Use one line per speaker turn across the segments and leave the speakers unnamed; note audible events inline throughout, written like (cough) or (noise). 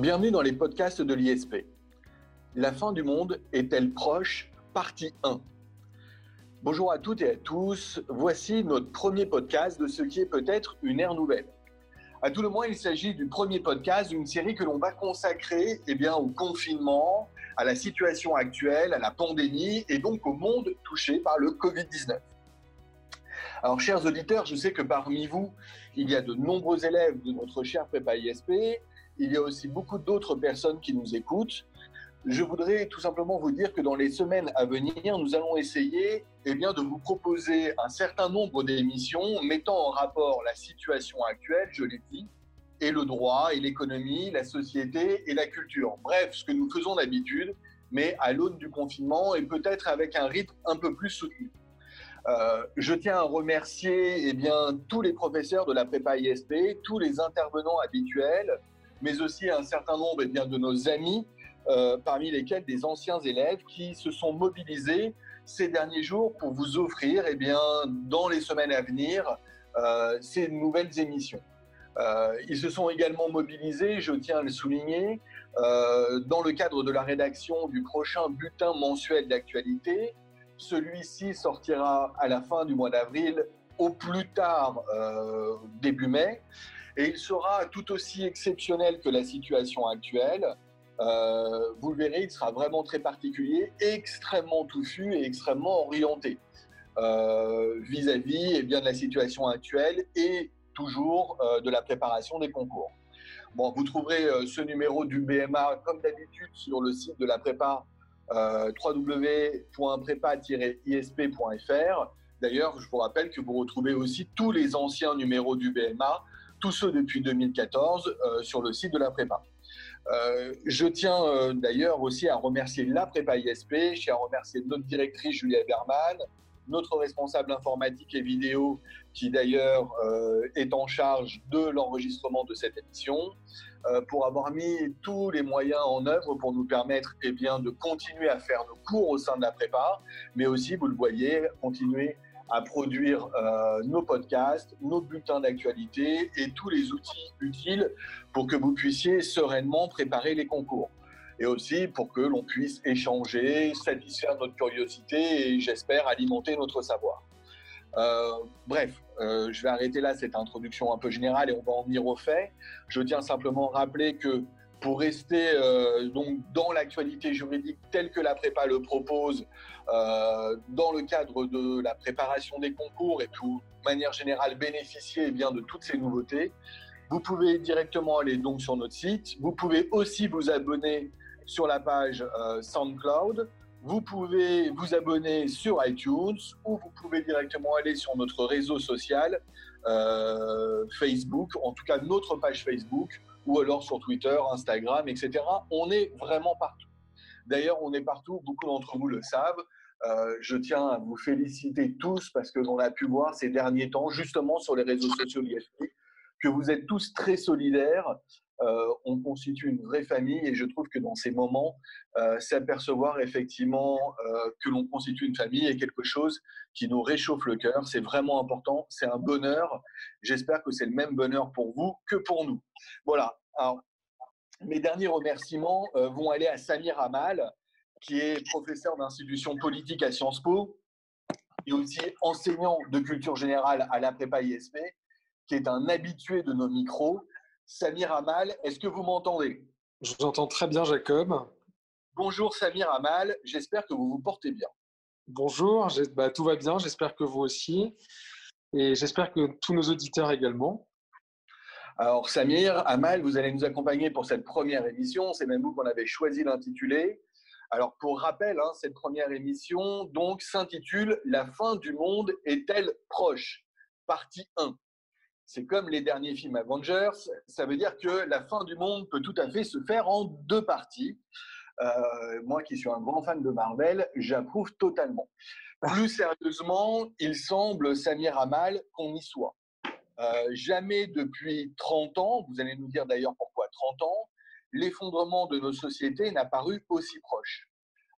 Bienvenue dans les podcasts de l'ISP. La fin du monde est-elle proche? Partie 1. Bonjour à toutes et à tous. Voici notre premier podcast de ce qui est peut-être une ère nouvelle. À tout le moins, il s'agit du premier podcast d'une série que l'on va consacrer eh bien, au confinement, à la situation actuelle, à la pandémie et donc au monde touché par le Covid-19. Alors, chers auditeurs, je sais que parmi vous, il y a de nombreux élèves de notre cher prépa ISP. Il y a aussi beaucoup d'autres personnes qui nous écoutent je voudrais tout simplement vous dire que dans les semaines à venir, nous allons essayer eh bien, de vous proposer un certain nombre d'émissions mettant en rapport la situation actuelle, je l'ai dit, et le droit, et l'économie, la société et la culture. Bref, ce que nous faisons d'habitude, mais à l'aune du confinement et peut-être avec un rythme un peu plus soutenu. Euh, je tiens à remercier eh bien, tous les professeurs de la prépa ISP, tous les intervenants habituels, mais aussi un certain nombre eh de nos amis euh, parmi lesquels des anciens élèves qui se sont mobilisés ces derniers jours pour vous offrir, eh bien, dans les semaines à venir, euh, ces nouvelles émissions. Euh, ils se sont également mobilisés, je tiens à le souligner, dans le cadre de la rédaction du prochain bulletin mensuel d'actualité. Celui-ci sortira à la fin du mois d'avril, au plus tard début mai, et il sera tout aussi exceptionnel que la situation actuelle. Euh, vous le verrez, il sera vraiment très particulier, extrêmement touffu et extrêmement orienté euh, vis-à-vis eh bien, de la situation actuelle et toujours euh, de la préparation des concours. Bon, vous trouverez ce numéro du BMA comme d'habitude sur le site de la prépa www.prépa-isp.fr. D'ailleurs, je vous rappelle que vous retrouvez aussi tous les anciens numéros du BMA, tous ceux depuis 2014, sur le site de la prépa. Euh, je tiens euh, d'ailleurs aussi à remercier la prépa ISP, je tiens à remercier notre directrice Julia Berman, notre responsable informatique et vidéo qui d'ailleurs euh, est en charge de l'enregistrement de cette émission, pour avoir mis tous les moyens en œuvre pour nous permettre eh bien, de continuer à faire nos cours au sein de la prépa, mais aussi, vous le voyez, continuer à produire euh, nos podcasts, nos bulletins d'actualité et tous les outils utiles pour que vous puissiez sereinement préparer les concours. Et aussi pour que l'on puisse échanger, satisfaire notre curiosité et j'espère alimenter notre savoir. Euh, bref, euh, je vais arrêter là cette introduction un peu générale et on va en venir aux faits. Je tiens simplement à rappeler que pour rester euh, donc dans l'actualité juridique telle que la prépa le propose, euh, dans le cadre de la préparation des concours et de manière générale bénéficier eh bien, de toutes ces nouveautés, vous pouvez directement aller donc sur notre site. Vous pouvez aussi vous abonner sur la page euh, SoundCloud. Vous pouvez vous abonner sur iTunes ou vous pouvez directement aller sur notre réseau social Facebook, en tout cas notre page Facebook ou alors sur Twitter, Instagram, etc. On est vraiment partout. D'ailleurs, on est partout, beaucoup d'entre vous le savent. Euh, je tiens à vous féliciter tous parce que l'on a pu voir ces derniers temps, justement sur les réseaux sociaux l'IFP, que vous êtes tous très solidaires. Euh, on constitue une vraie famille et je trouve que dans ces moments, euh, s'apercevoir effectivement que l'on constitue une famille est quelque chose qui nous réchauffe le cœur. C'est vraiment important, c'est un bonheur. J'espère que c'est le même bonheur pour vous que pour nous. Voilà. Alors, mes derniers remerciements euh, vont aller à Samir Amal, qui est professeur d'institution politique à Sciences Po et aussi enseignant de culture générale à la prépa ISP, qui est un habitué de nos micros. Samir Amal, est-ce que vous m'entendez?
Je vous entends très bien, Jacob.
Bonjour Samir Amal, j'espère que vous vous portez bien.
Bonjour, bah, tout va bien, j'espère que vous aussi. Et j'espère que tous nos auditeurs également.
Alors Samir, Amal, vous allez nous accompagner pour cette première émission. C'est même vous qu'on avait choisi d'intituler. Alors pour rappel, hein, cette première émission donc s'intitule La fin du monde est-elle proche? Partie 1. C'est comme les derniers films Avengers, ça veut dire que la fin du monde peut tout à fait se faire en deux parties. Euh, moi qui suis un grand fan de Marvel, j'approuve totalement. Plus sérieusement, il semble, Samir Amal, qu'on y soit. Euh, jamais depuis 30 ans, vous allez nous dire d'ailleurs pourquoi 30 ans, l'effondrement de nos sociétés n'a paru aussi proche.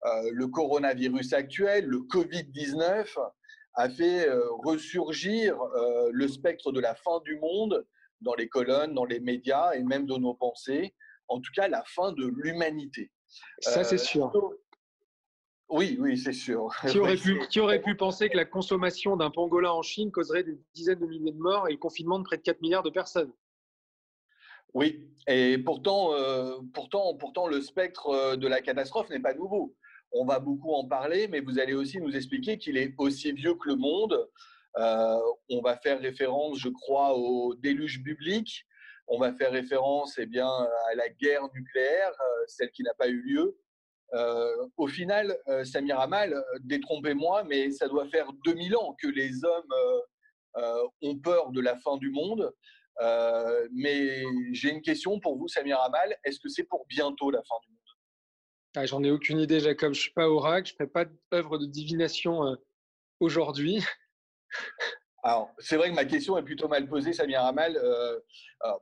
Euh, le coronavirus actuel, le Covid-19, a fait ressurgir le spectre de la fin du monde dans les colonnes, dans les médias et même dans nos pensées en tout cas la fin de l'humanité.
Ça, c'est sûr.
Oui, oui, c'est sûr.
Qui (laughs) aurait, pu, qui aurait pu penser que la consommation d'un pangolin en Chine causerait des dizaines de milliers de morts et le confinement de près de 4 milliards de personnes?
Oui, et pourtant, euh, pourtant, pourtant, le spectre euh, de la catastrophe n'est pas nouveau. On va beaucoup en parler, mais vous allez aussi nous expliquer qu'il est aussi vieux que le monde. Euh, on va faire référence, je crois, au déluge biblique. On va faire référence eh bien, à la guerre nucléaire, celle qui n'a pas eu lieu. Euh, au final, euh, Samir Amal, euh, détrompez-moi, mais ça doit faire 2000 ans que les hommes ont peur de la fin du monde. mais j'ai une question pour vous, Samir Amal. Est-ce que c'est pour bientôt la fin du monde?
Ah, J'en ai aucune idée, Jacob. Je ne suis pas oracle, je ne fais pas d'œuvre de divination aujourd'hui.
Alors, c'est vrai que ma question est plutôt mal posée, Samir Amal.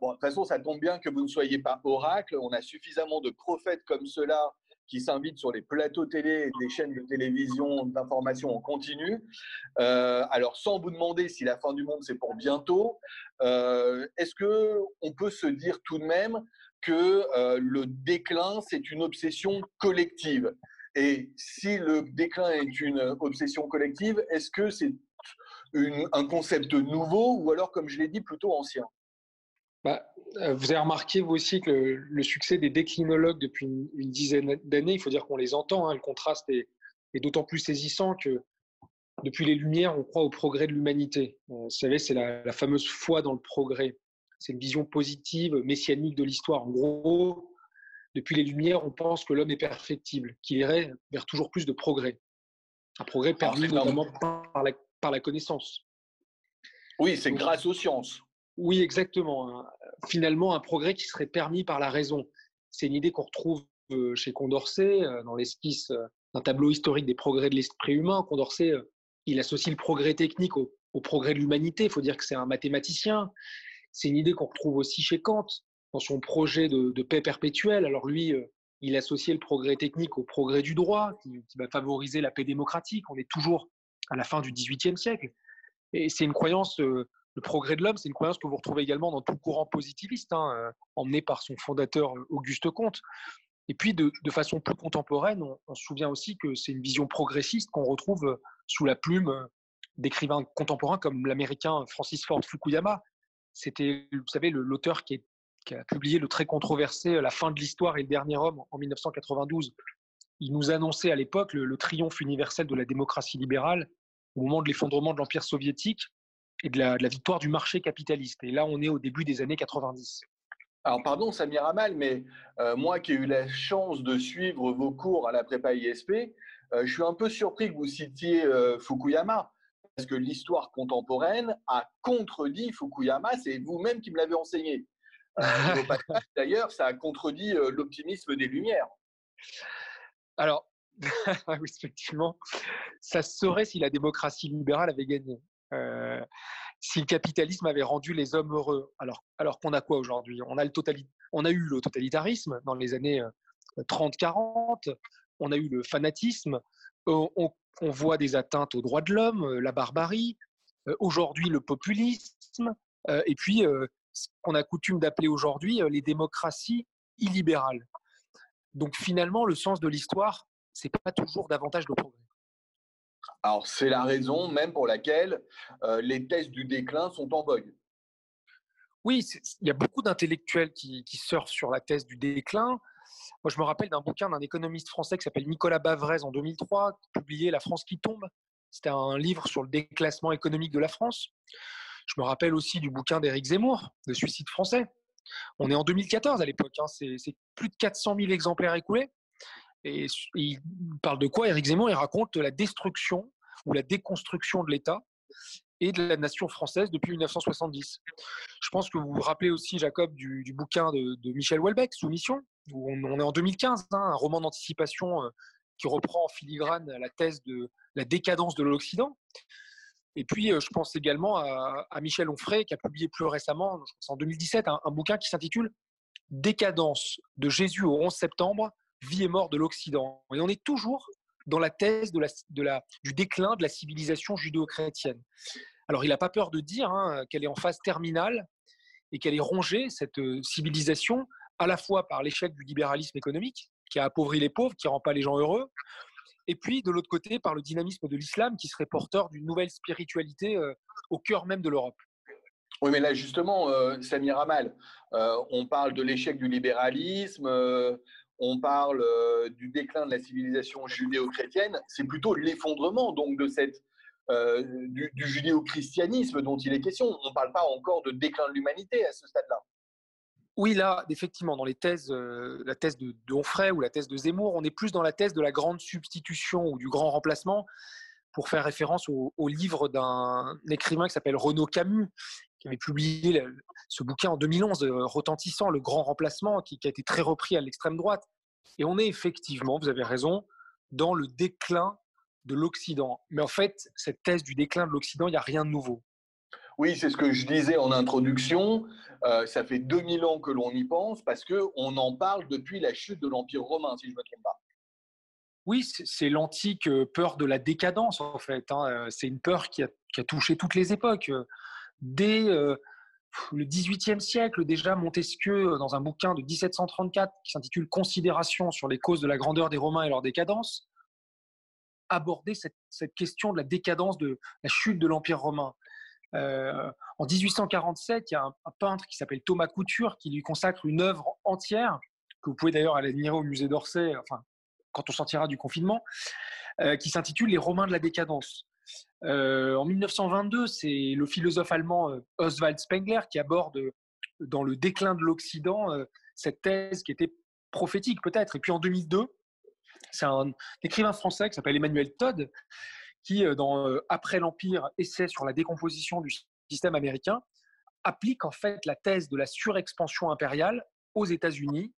bon, de toute façon, ça tombe bien que vous ne soyez pas oracle. On a suffisamment de prophètes comme cela qui s'invitent sur les plateaux télé des chaînes de télévision d'information en continu. Euh, alors, sans vous demander si la fin du monde c'est pour bientôt, euh, est-ce que on peut se dire tout de même que euh, le déclin c'est une obsession collective Et si le déclin est une obsession collective, est-ce que c'est un concept nouveau ou alors, comme je l'ai dit, plutôt ancien?
Bah, euh, vous avez remarqué, vous aussi, que le, succès des déclinologues depuis une, dizaine d'années, il faut dire qu'on les entend, hein, le contraste est, d'autant plus saisissant que depuis les Lumières, on croit au progrès de l'humanité. Euh, vous savez, c'est la, fameuse foi dans le progrès. C'est une vision positive, messianique de l'histoire. En gros, depuis les Lumières, on pense que l'homme est perfectible, qu'il irait vers toujours plus de progrès. Un progrès permis notamment par la, par la connaissance.
Oui, c'est grâce aux sciences.
Oui, exactement. Finalement, un progrès qui serait permis par la raison. C'est une idée qu'on retrouve euh, chez Condorcet, euh, dans l'esquisse euh, d'un tableau historique des progrès de l'esprit humain. Condorcet, il associe le progrès technique au, progrès de l'humanité. Il faut dire que c'est un mathématicien. C'est une idée qu'on retrouve aussi chez Kant, dans son projet de, paix perpétuelle. Alors lui, il associait le progrès technique au progrès du droit, qui, va favoriser la paix démocratique. On est toujours à la fin du XVIIIe siècle. Et c'est une croyance le progrès de l'homme, c'est une croyance que vous retrouvez également dans tout courant positiviste, hein, euh, emmené par son fondateur euh, Auguste Comte. Et puis, de, façon plus contemporaine, on, se souvient aussi que c'est une vision progressiste qu'on retrouve euh, sous la plume d'écrivains contemporains comme l'américain Francis Ford Fukuyama. C'était, vous savez, l'auteur qui, a publié le très controversé La fin de l'histoire et le dernier homme en 1992. Il nous annonçait à l'époque le triomphe universel de la démocratie libérale au moment de l'effondrement de l'Empire soviétique et de la, victoire du marché capitaliste. Et là, on est au début des années 90.
Alors, pardon, Samir Amal, mais euh, moi qui ai eu la chance de suivre vos cours à la prépa ISP, euh, je suis un peu surpris que vous citiez euh, Fukuyama, parce que l'histoire contemporaine a contredit Fukuyama, c'est vous-même qui me l'avez enseigné. (laughs) D'ailleurs, ça a contredit l'optimisme des Lumières.
Alors, (laughs) effectivement, ça serait si la démocratie libérale avait gagné. Euh, si le capitalisme avait rendu les hommes heureux. Alors, alors qu'on a quoi aujourd'hui? On, a le on a eu le totalitarisme dans les années 30-40, euh, on a eu le fanatisme, on, voit des atteintes aux droits de l'homme, euh, la barbarie, aujourd'hui le populisme, et puis ce qu'on a coutume d'appeler aujourd'hui les démocraties illibérales. Donc finalement, le sens de l'histoire, c'est pas toujours davantage de progrès.
Alors, c'est la raison même pour laquelle euh, les thèses du déclin sont en vogue.
Oui, il y a beaucoup d'intellectuels qui, surfent sur la thèse du déclin. Moi, je me rappelle d'un bouquin d'un économiste français qui s'appelle Nicolas Bavrez en 2003, publié La France qui tombe. C'était un livre sur le déclassement économique de la France. Je me rappelle aussi du bouquin d'Éric Zemmour, Le suicide français. On est en 2014 à l'époque, hein. c'est plus de 400 000 exemplaires écoulés. Et il parle de quoi? Éric Zemmour Il raconte la destruction ou la déconstruction de l'État et de la nation française depuis 1970. Je pense que vous vous rappelez aussi, Jacob, du, bouquin de, Michel Houellebecq, Soumission, on, est en 2015, hein, un roman d'anticipation euh, qui reprend en filigrane la thèse de la décadence de l'Occident. Et puis, euh, je pense également à, Michel Onfray, qui a publié plus récemment, en 2017, un, bouquin qui s'intitule Décadence de Jésus au 11 septembre, vie et mort de l'Occident. Et on est toujours dans la thèse du déclin de la civilisation judéo-chrétienne. Alors, il n'a pas peur de dire hein, qu'elle est en phase terminale et qu'elle est rongée, cette euh, civilisation, à la fois par l'échec du libéralisme économique, qui a appauvri les pauvres, qui ne rend pas les gens heureux, et puis de l'autre côté par le dynamisme de l'islam, qui serait porteur d'une nouvelle spiritualité euh, au cœur même de l'Europe.
Oui, mais là, justement, euh, Samir Amal, euh, on parle de l'échec du libéralisme, euh, on parle du déclin de la civilisation judéo-chrétienne. C'est plutôt l'effondrement donc de cette, du, judéo-christianisme dont il est question. On ne parle pas encore de déclin de l'humanité à ce stade-là.
Oui, là, effectivement, dans les thèses, la thèse de, de Onfray ou la thèse de Zemmour, on est plus dans la thèse de la grande substitution ou du grand remplacement pour faire référence au, livre d'un écrivain qui s'appelle Renaud Camus, qui avait publié ce bouquin en 2011, euh, retentissant, Le Grand Remplacement, qui, a été très repris à l'extrême droite. Et on est effectivement, vous avez raison, dans le déclin de l'Occident. Mais en fait, cette thèse du déclin de l'Occident, il n'y a rien de nouveau.
Oui, c'est ce que je disais en introduction. Euh, ça fait 2000 ans que l'on y pense parce qu'on en parle depuis la chute de l'Empire romain, si je ne me trompe pas.
Oui, c'est l'antique euh, peur de la décadence, en fait. Hein. C'est une peur qui a, touché toutes les époques dès euh, le XVIIIe siècle, déjà, Montesquieu, euh, dans un bouquin de 1734 qui s'intitule Considération sur les causes de la grandeur des Romains et leur décadence, abordait cette, question de la décadence, de la chute de l'Empire romain. Euh, en 1847, il y a un, peintre qui s'appelle Thomas Couture qui lui consacre une œuvre entière, que vous pouvez d'ailleurs aller admirer au musée d'Orsay, enfin, quand on sortira du confinement, qui s'intitule Les Romains de la décadence. Euh, en 1922, c'est le philosophe allemand euh, Oswald Spengler qui aborde euh, dans le déclin de l'Occident cette thèse qui était prophétique peut-être. Et puis en 2002, c'est un écrivain français qui s'appelle Emmanuel Todd qui, dans Après l'Empire, essaie sur la décomposition du système américain, applique en fait la thèse de la surexpansion impériale aux États-Unis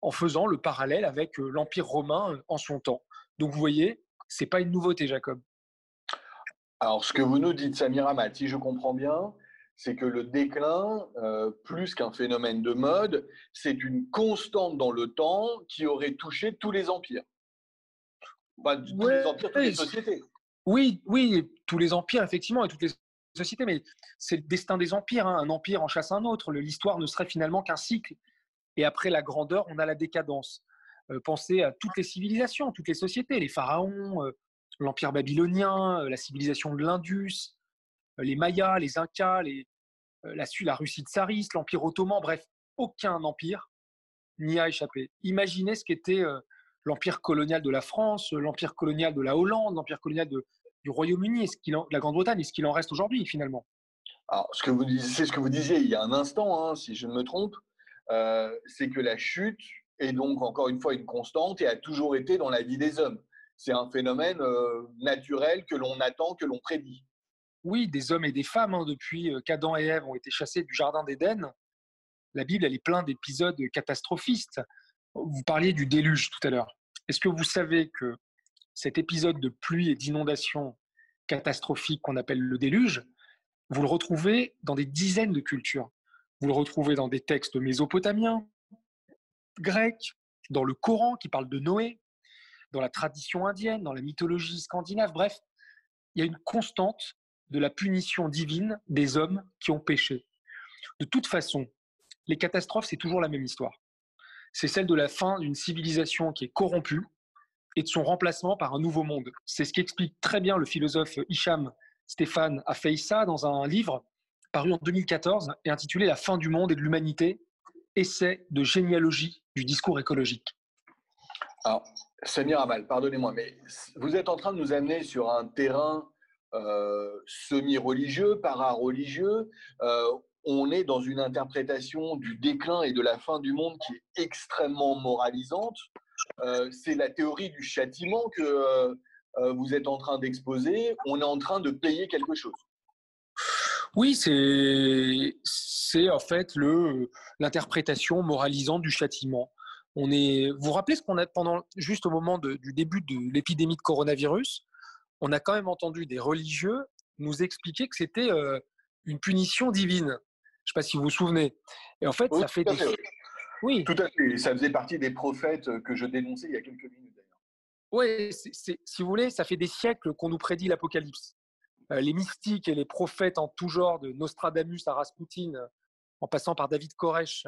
en faisant le parallèle avec l'Empire romain en son temps. Donc vous voyez, c'est pas une nouveauté, Jacob.
Alors, ce que vous nous dites, Samir Amal, si je comprends bien, c'est que le déclin, euh, plus qu'un phénomène de mode, c'est une constante dans le temps qui aurait touché tous les empires. tous les empires, toutes les sociétés.
Oui, oui, tous les empires, effectivement, et toutes les sociétés, mais c'est le destin des empires. Hein. Un empire en chasse un autre. L'histoire ne serait finalement qu'un cycle. Et après la grandeur, on a la décadence. Euh, pensez à toutes les civilisations, toutes les sociétés, les pharaons, euh, l'Empire babylonien, euh, la civilisation de l'Indus, les Mayas, les Incas, la, la Russie tsariste, l'Empire ottoman, bref, aucun empire n'y a échappé. Imaginez ce qu'était l'empire colonial de la France, l'empire colonial de la Hollande, l'empire colonial du Royaume-Uni, de la Grande-Bretagne, et ce qu'il en reste aujourd'hui finalement?
Alors, ce que vous c'est ce que vous disiez il y a un instant, hein, si je ne me trompe, c'est que la chute est donc encore une fois une constante et a toujours été dans la vie des hommes c'est un phénomène euh, naturel que l'on attend, que l'on prédit.
Oui, des hommes et des femmes, hein, depuis euh, qu'Adam et Ève ont été chassés du Jardin d'Éden, la Bible, elle est pleine d'épisodes catastrophistes. Vous parliez du déluge tout à l'heure. Est-ce que vous savez que cet épisode de pluie et d'inondation catastrophique qu'on appelle le déluge, vous le retrouvez dans des dizaines de cultures. Vous le retrouvez dans des textes mésopotamiens, grecs, dans le Coran qui parle de Noé, dans la tradition indienne, dans la mythologie scandinave. Bref, il y a une constante de la punition divine des hommes qui ont péché. De toute façon, les catastrophes, c'est toujours la même histoire. C'est celle de la fin d'une civilisation qui est corrompue et de son remplacement par un nouveau monde. C'est ce qu'explique très bien le philosophe Hicham Stéphane Afeissa dans un livre paru en 2014 et intitulé La fin du monde et de l'humanité, essai de généalogie du discours écologique.
Alors, Samir Amal, pardonnez-moi, mais vous êtes en train de nous amener sur un terrain euh, semi-religieux, para-religieux. Euh, on est dans une interprétation du déclin et de la fin du monde qui est extrêmement moralisante. Euh, c'est la théorie du châtiment que vous êtes en train d'exposer. On est en train de payer quelque chose.
Oui, c'est en fait l'interprétation moralisante du châtiment on est. Vous vous rappelez ce qu'on a pendant juste au moment du début de l'épidémie de coronavirus, on a quand même entendu des religieux nous expliquer que c'était euh, une punition divine. Je ne sais pas si vous vous souvenez. Et en fait, ça fait des.
Oui. Tout à fait. Ça faisait partie des prophètes que je dénonçais il y a quelques minutes d'ailleurs.
Oui, si vous voulez, ça fait des siècles qu'on nous prédit l'apocalypse. Euh, les mystiques et les prophètes en tout genre, de Nostradamus à Rasputin, en passant par David Koresh,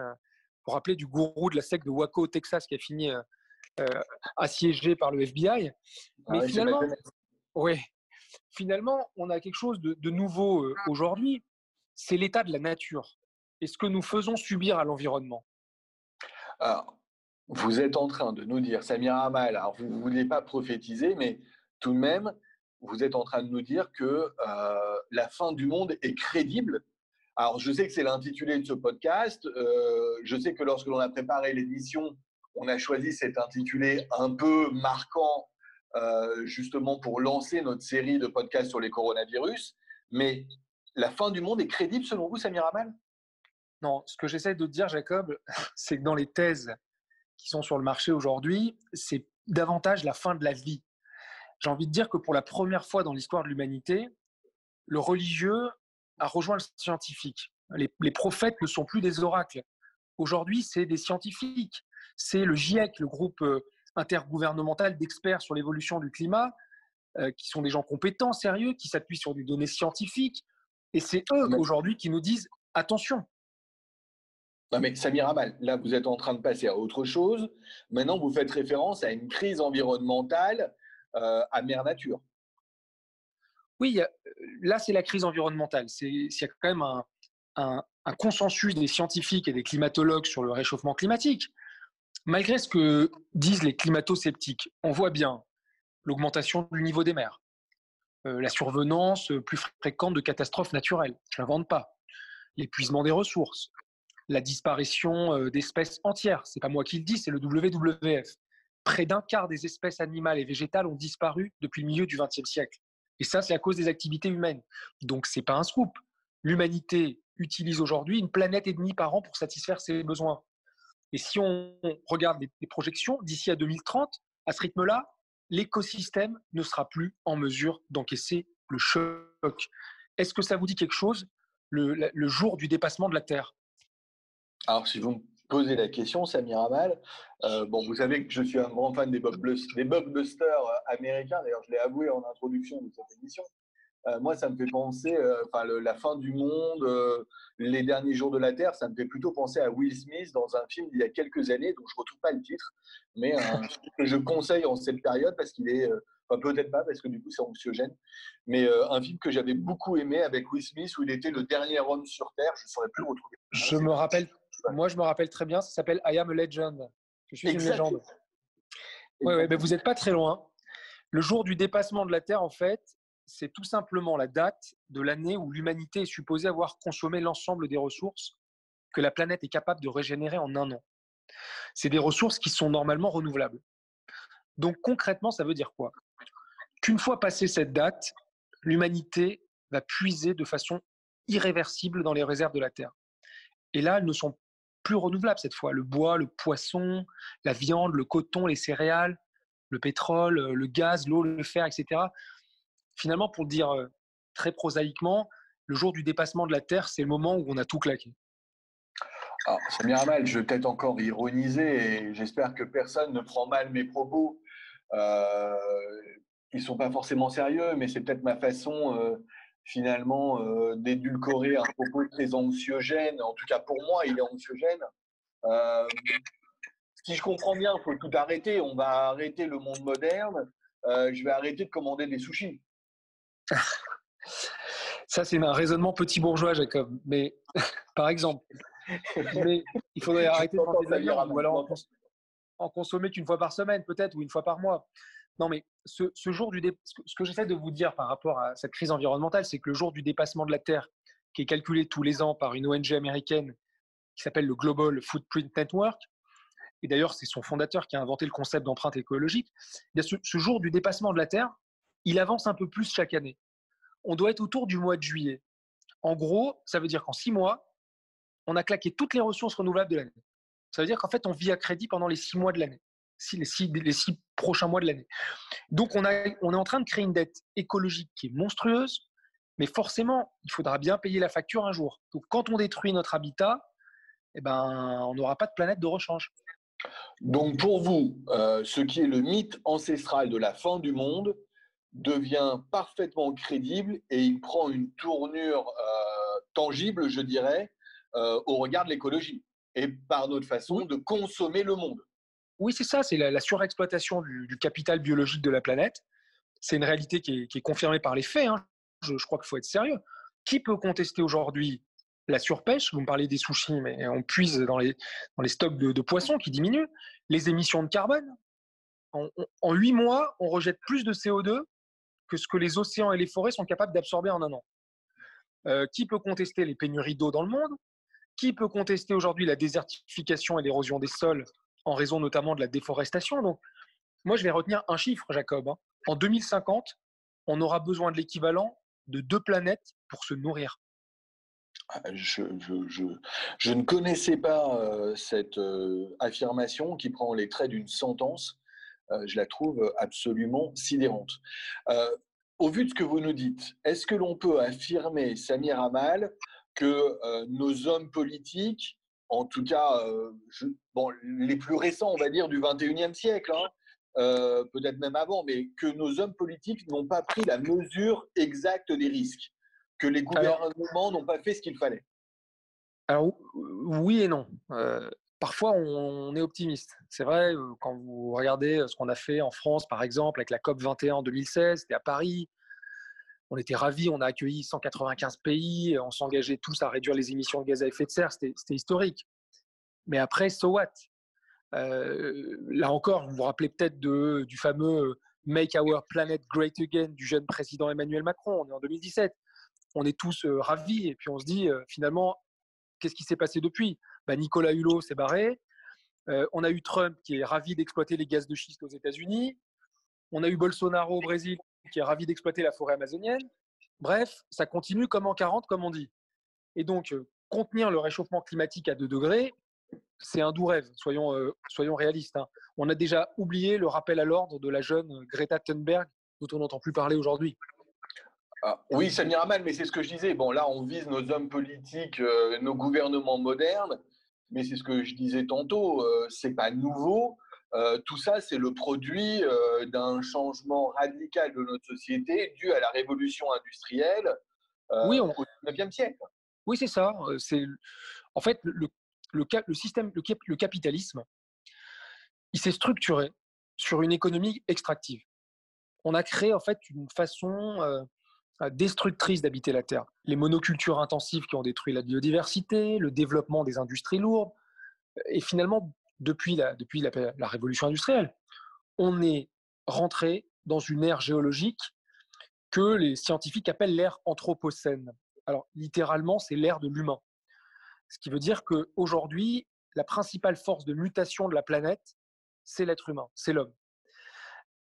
vous rappelez du gourou de la secte de Waco au Texas qui a fini assiégé par le FBI.
Ah
Mais finalement, ouais, finalement, on a quelque chose de, nouveau aujourd'hui, c'est l'état de la nature et ce que nous faisons subir à l'environnement.
Alors, vous êtes en train de nous dire, Samir Amal, alors vous ne voulez pas prophétiser, mais tout de même, vous êtes en train de nous dire que euh, la fin du monde est crédible. Alors, je sais que c'est l'intitulé de ce podcast. Euh, je sais que lorsque l'on a préparé l'émission, on a choisi cet intitulé un peu marquant, euh, justement pour lancer notre série de podcasts sur les coronavirus. Mais la fin du monde est crédible selon vous, Samir Amal
Non, ce que j'essaie de dire, Jacob, (laughs) c'est que dans les thèses qui sont sur le marché aujourd'hui, c'est davantage la fin de la vie. J'ai envie de dire que pour la première fois dans l'histoire de l'humanité, le religieux a rejoint le scientifique. Les, prophètes ne sont plus des oracles. Aujourd'hui, c'est des scientifiques. C'est le GIEC, le groupe euh, intergouvernemental d'experts sur l'évolution du climat, euh, qui sont des gens compétents, sérieux, qui s'appuient sur des données scientifiques. Et c'est eux aujourd'hui qui nous disent attention,
non, mais Samir Amal, là, vous êtes en train de passer à autre chose. Maintenant, vous faites référence à une crise environnementale euh, à mère nature.
Oui, là, c'est la crise environnementale. Il y a quand même un, consensus des scientifiques et des climatologues sur le réchauffement climatique. Malgré ce que disent les climato-sceptiques, on voit bien l'augmentation du niveau des mers, euh, la survenance plus fréquente de catastrophes naturelles, je n'invente pas, l'épuisement des ressources, la disparition euh, d'espèces entières. C'est pas moi qui le dis, c'est le WWF. Près d'un quart des espèces animales et végétales ont disparu depuis le milieu du XXe siècle. Et ça, c'est à cause des activités humaines. Donc, c'est pas un scoop. L'humanité utilise aujourd'hui une planète et demie par an pour satisfaire ses besoins. Et si on regarde les projections, d'ici à 2030, à ce rythme-là, l'écosystème ne sera plus en mesure d'encaisser le choc. Est-ce que ça vous dit quelque chose le, jour du dépassement de la Terre?
Alors, si vous me posez la question, Samir Amal, euh, bon, vous savez que je suis un grand fan des, des blockbusters euh, américains. D'ailleurs, je l'ai avoué en introduction de cette émission. Euh, moi, ça me fait penser, enfin, la fin du monde, les derniers jours de la Terre, ça me fait plutôt penser à Will Smith dans un film d'il y a quelques années, dont je ne retrouve pas le titre, mais un (laughs) film que je conseille en cette période parce qu'il est, enfin, peut-être pas parce que du coup c'est anxiogène, mais un film que j'avais beaucoup aimé avec Will Smith où il était le dernier homme sur Terre. Je ne saurais plus le retrouver.
Je me rappelle moi, je me rappelle très bien, ça s'appelle I Am a Legend. Je suis une légende. Oui, ouais, mais vous n'êtes pas très loin. Le jour du dépassement de la Terre, en fait, c'est tout simplement la date de l'année où l'humanité est supposée avoir consommé l'ensemble des ressources que la planète est capable de régénérer en un an. C'est des ressources qui sont normalement renouvelables. Donc concrètement, ça veut dire quoi? Qu'une fois passée cette date, l'humanité va puiser de façon irréversible dans les réserves de la Terre. Et là, elles ne sont plus renouvelables cette fois. Le bois, le poisson, la viande, le coton, les céréales, le pétrole, le gaz, l'eau, le fer, etc. Finalement, pour le dire euh, très prosaïquement, le jour du dépassement de la Terre, c'est le moment où on a tout claqué.
Alors, Samir mal, je vais peut-être encore ironiser et j'espère que personne ne prend mal mes propos. Euh, ils ne sont pas forcément sérieux, mais c'est peut-être ma façon euh, finalement d'édulcorer un propos très anxiogène. En tout cas, pour moi, il est anxiogène. Si je comprends bien, il faut tout arrêter. On va arrêter le monde moderne. Je vais arrêter de commander des sushis.
Ça, c'est un raisonnement petit bourgeois, Jacob. Mais (laughs) par exemple, mais il faudrait (laughs) arrêter de manger de la viande ou alors en consommer qu'une fois par semaine, peut-être, ou une fois par mois. Non, mais ce, jour du ce que j'essaie de vous dire par rapport à cette crise environnementale, c'est que le jour du dépassement de la Terre, qui est calculé tous les ans par une ONG américaine qui s'appelle le Global Footprint Network, et d'ailleurs c'est son fondateur qui a inventé le concept d'empreinte écologique, eh ce, ce jour du dépassement de la Terre, il avance un peu plus chaque année. On doit être autour du mois de juillet. En gros, ça veut dire qu'en six mois, on a claqué toutes les ressources renouvelables de l'année. Ça veut dire qu'en fait, on vit à crédit pendant les six mois de l'année les, six, les six prochains mois de l'année. Donc, on, est en train de créer une dette écologique qui est monstrueuse, mais forcément, il faudra bien payer la facture un jour. Donc, quand on détruit notre habitat, eh ben, on n'aura pas de planète de rechange.
Donc, pour vous, euh, ce qui est le mythe ancestral de la fin du monde devient parfaitement crédible et il prend une tournure euh, tangible, je dirais, euh, au regard de l'écologie. et par notre façon de consommer le monde.
Oui, c'est ça, c'est la, surexploitation du, capital biologique de la planète. C'est une réalité qui est, confirmée par les faits. Hein. Je, crois qu'il faut être sérieux. Qui peut contester aujourd'hui la surpêche? Vous me parlez des sushis, mais on puise dans les, dans les stocks de, poissons qui diminuent. Les émissions de carbone. En huit mois, on rejette plus de CO2 que ce que les océans et les forêts sont capables d'absorber en un an. Euh, qui peut contester les pénuries d'eau dans le monde? Qui peut contester aujourd'hui la désertification et l'érosion des sols en raison notamment de la déforestation? Donc, moi, je vais retenir un chiffre, Jacob. Hein. En 2050, on aura besoin de l'équivalent de deux planètes pour se nourrir.
Ah, je, ne connaissais pas euh, cette euh, affirmation qui prend les traits d'une sentence. Je la trouve absolument sidérante. Au vu de ce que vous nous dites, est-ce que l'on peut affirmer, Samir Amal, que euh, nos hommes politiques, en tout cas euh, bon, les plus récents, on va dire, du 21e siècle, hein, euh, peut-être même avant, mais que nos hommes politiques n'ont pas pris la mesure exacte des risques, que les gouvernements n'ont pas fait ce qu'il fallait?
Alors oui et non parfois on, est optimiste. C'est vrai, quand vous regardez ce qu'on a fait en France, par exemple, avec la COP 21 en 2016, c'était à Paris. On était ravis, on a accueilli 195 pays, on s'engageait tous à réduire les émissions de gaz à effet de serre, c'était historique. Mais après, so what? Là encore, vous vous rappelez peut-être du fameux Make Our Planet Great Again du jeune président Emmanuel Macron, on est en 2017. On est tous ravis et puis on se dit finalement, qu'est-ce qui s'est passé depuis? Bah, Nicolas Hulot s'est barré. Euh, on a eu Trump qui est ravi d'exploiter les gaz de schiste aux États-Unis. On a eu Bolsonaro au Brésil qui est ravi d'exploiter la forêt amazonienne. Bref, ça continue comme en 40, comme on dit. Et donc, euh, contenir le réchauffement climatique à 2 degrés, c'est un doux rêve, soyons, euh, réalistes. Hein. On a déjà oublié le rappel à l'ordre de la jeune Greta Thunberg, dont on n'entend plus parler aujourd'hui.
Ah, oui, Samir mal, mais c'est ce que je disais. Là, on vise nos hommes politiques, nos gouvernements modernes mais c'est ce que je disais tantôt, euh, c'est pas nouveau. Euh, tout ça, c'est le produit euh, d'un changement radical de notre société dû à la révolution industrielle oui, on... au XIXe siècle.
Oui, c'est ça. C'est en fait le, le, le système, le, le capitalisme, il s'est structuré sur une économie extractive. On a créé en fait une façon destructrice d'habiter la Terre. Les monocultures intensives qui ont détruit la biodiversité, le développement des industries lourdes. Et finalement, depuis la, depuis la, révolution industrielle, on est rentré dans une ère géologique que les scientifiques appellent l'ère anthropocène. Alors, littéralement, c'est l'ère de l'humain. Ce qui veut dire qu'aujourd'hui, la principale force de mutation de la planète, c'est l'être humain, c'est l'homme.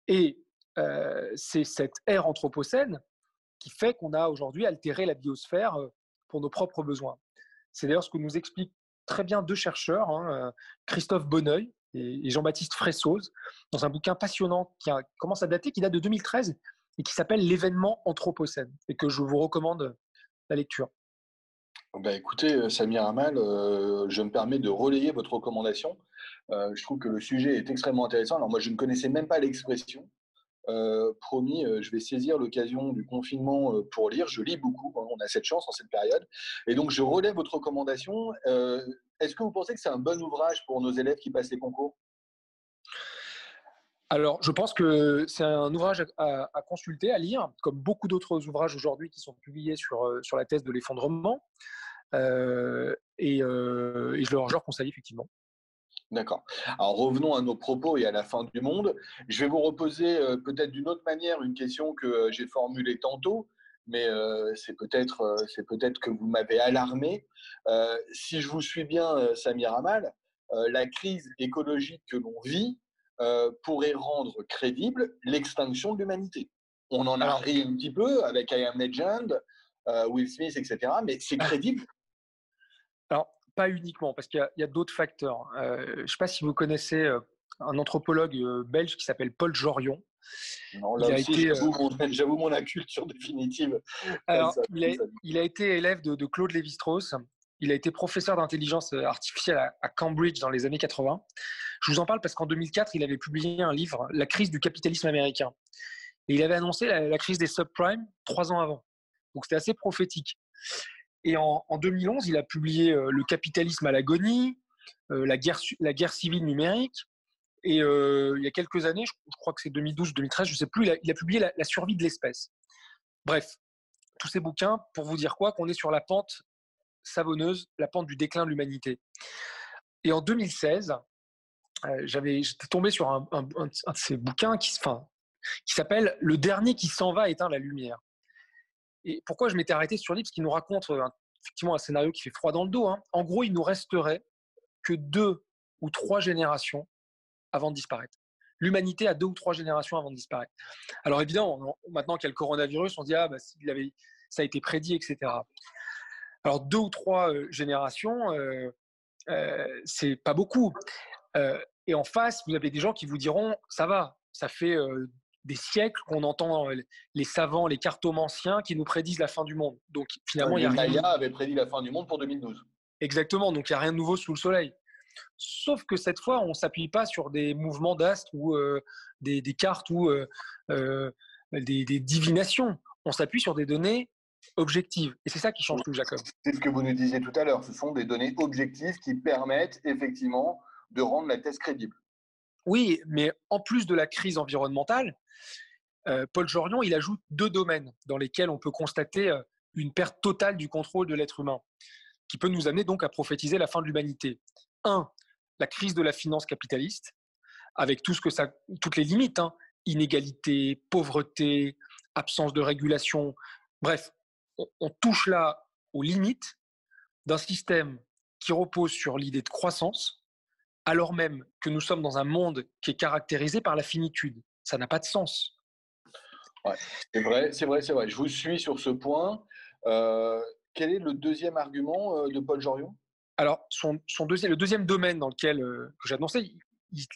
Et euh, c'est cette ère anthropocène qui fait qu'on a aujourd'hui altéré la biosphère pour nos propres besoins. C'est d'ailleurs ce que nous expliquent très bien deux chercheurs, hein, Christophe Bonneuil et Jean-Baptiste Fressoz, dans un bouquin passionnant qui commence à dater, qui date de 2013 et qui s'appelle L'événement anthropocène et que je vous recommande la lecture.
Ben écoutez, Samir Amal, je me permets de relayer votre recommandation. je trouve que le sujet est extrêmement intéressant. Alors moi, je ne connaissais même pas l'expression. Euh, promis, euh, je vais saisir l'occasion du confinement euh, pour lire. Je lis beaucoup, hein, on a cette chance en cette période. Et donc, je relève votre recommandation. Est-ce que vous pensez que c'est un bon ouvrage pour nos élèves qui passent les concours?
Alors, je pense que c'est un ouvrage à, consulter, à lire, comme beaucoup d'autres ouvrages aujourd'hui qui sont publiés sur, sur la thèse de l'effondrement. et, je leur conseille effectivement.
D'accord. Alors revenons à nos propos et à la fin du monde. Je vais vous reposer euh, peut-être d'une autre manière une question que euh, j'ai formulée tantôt, mais euh, c'est peut-être c'est peut-être que vous m'avez alarmé. si je vous suis bien, Samir Amal, la crise écologique que l'on vit pourrait rendre crédible l'extinction de l'humanité. On en a ri un petit peu avec I Am Legend, Will Smith, etc. Mais c'est ah. crédible
Alors, pas uniquement, parce qu'il y a, d'autres facteurs. Euh, je ne sais pas si vous connaissez euh, un anthropologue euh, belge qui s'appelle Paul Jorion.
Non, là (laughs) j'avoue, mon, inculture définitive.
il, a, été élève de, Claude Lévi-Strauss. Il a été professeur d'intelligence artificielle à, Cambridge dans les années 80. Je vous en parle parce qu'en 2004, il avait publié un livre, La crise du capitalisme américain. Et il avait annoncé la crise des subprimes trois ans avant. Donc c'était assez prophétique. Et en, 2011, il a publié euh, Le capitalisme à l'agonie, la, guerre, la guerre civile numérique. Et il y a quelques années, je, crois que c'est 2012-2013, je ne sais plus, il a, publié la, survie de l'espèce. Bref, tous ces bouquins pour vous dire quoi Qu'on est sur la pente savonneuse, la pente du déclin de l'humanité. Et en 2016, j'avais, j'étais tombé sur un, de ces bouquins qui, qui s'appelle Le dernier qui s'en va éteint la lumière. Et pourquoi je m'étais arrêté sur lui? Parce qu'il nous raconte effectivement un scénario qui fait froid dans le dos. Hein. En gros, il nous resterait que deux ou trois générations avant de disparaître. L'humanité a deux ou trois générations avant de disparaître. Alors évidemment, maintenant qu'il y a le coronavirus, on dit ah bah, ça a été prédit, etc. Alors deux ou trois générations, euh, euh, c'est pas beaucoup. et en face, vous avez des gens qui vous diront ça va, ça fait des siècles qu'on entend les savants, les cartomanciens qui nous prédisent la fin du monde. Donc finalement, il y a
rien. avait prédit la fin du monde pour 2012.
Exactement. Donc il n'y a rien de nouveau sous le soleil. Sauf que cette fois, on s'appuie pas sur des mouvements d'astres ou euh, des, cartes ou euh, euh, des, divinations. On s'appuie sur des données objectives. Et c'est ça qui change tout, Jacob.
C'est ce que vous nous disiez tout à l'heure. Ce sont des données objectives qui permettent effectivement de rendre la thèse crédible.
Oui, mais en plus de la crise environnementale, Paul Jorion, ajoute deux domaines dans lesquels on peut constater une perte totale du contrôle de l'être humain, qui peut nous amener donc à prophétiser la fin de l'humanité. Un, la crise de la finance capitaliste, avec tout ce que ça, toutes les limites, hein, inégalité, pauvreté, absence de régulation. Bref, on touche là aux limites d'un système qui repose sur l'idée de croissance, alors même que nous sommes dans un monde qui est caractérisé par la finitude. Ça n'a pas de sens.
c'est vrai, c'est vrai, c'est vrai. Je vous suis sur ce point. Euh, quel est le deuxième argument euh, de Paul Jorion?
Alors, son, le deuxième domaine dans lequel euh, j'ai annoncé,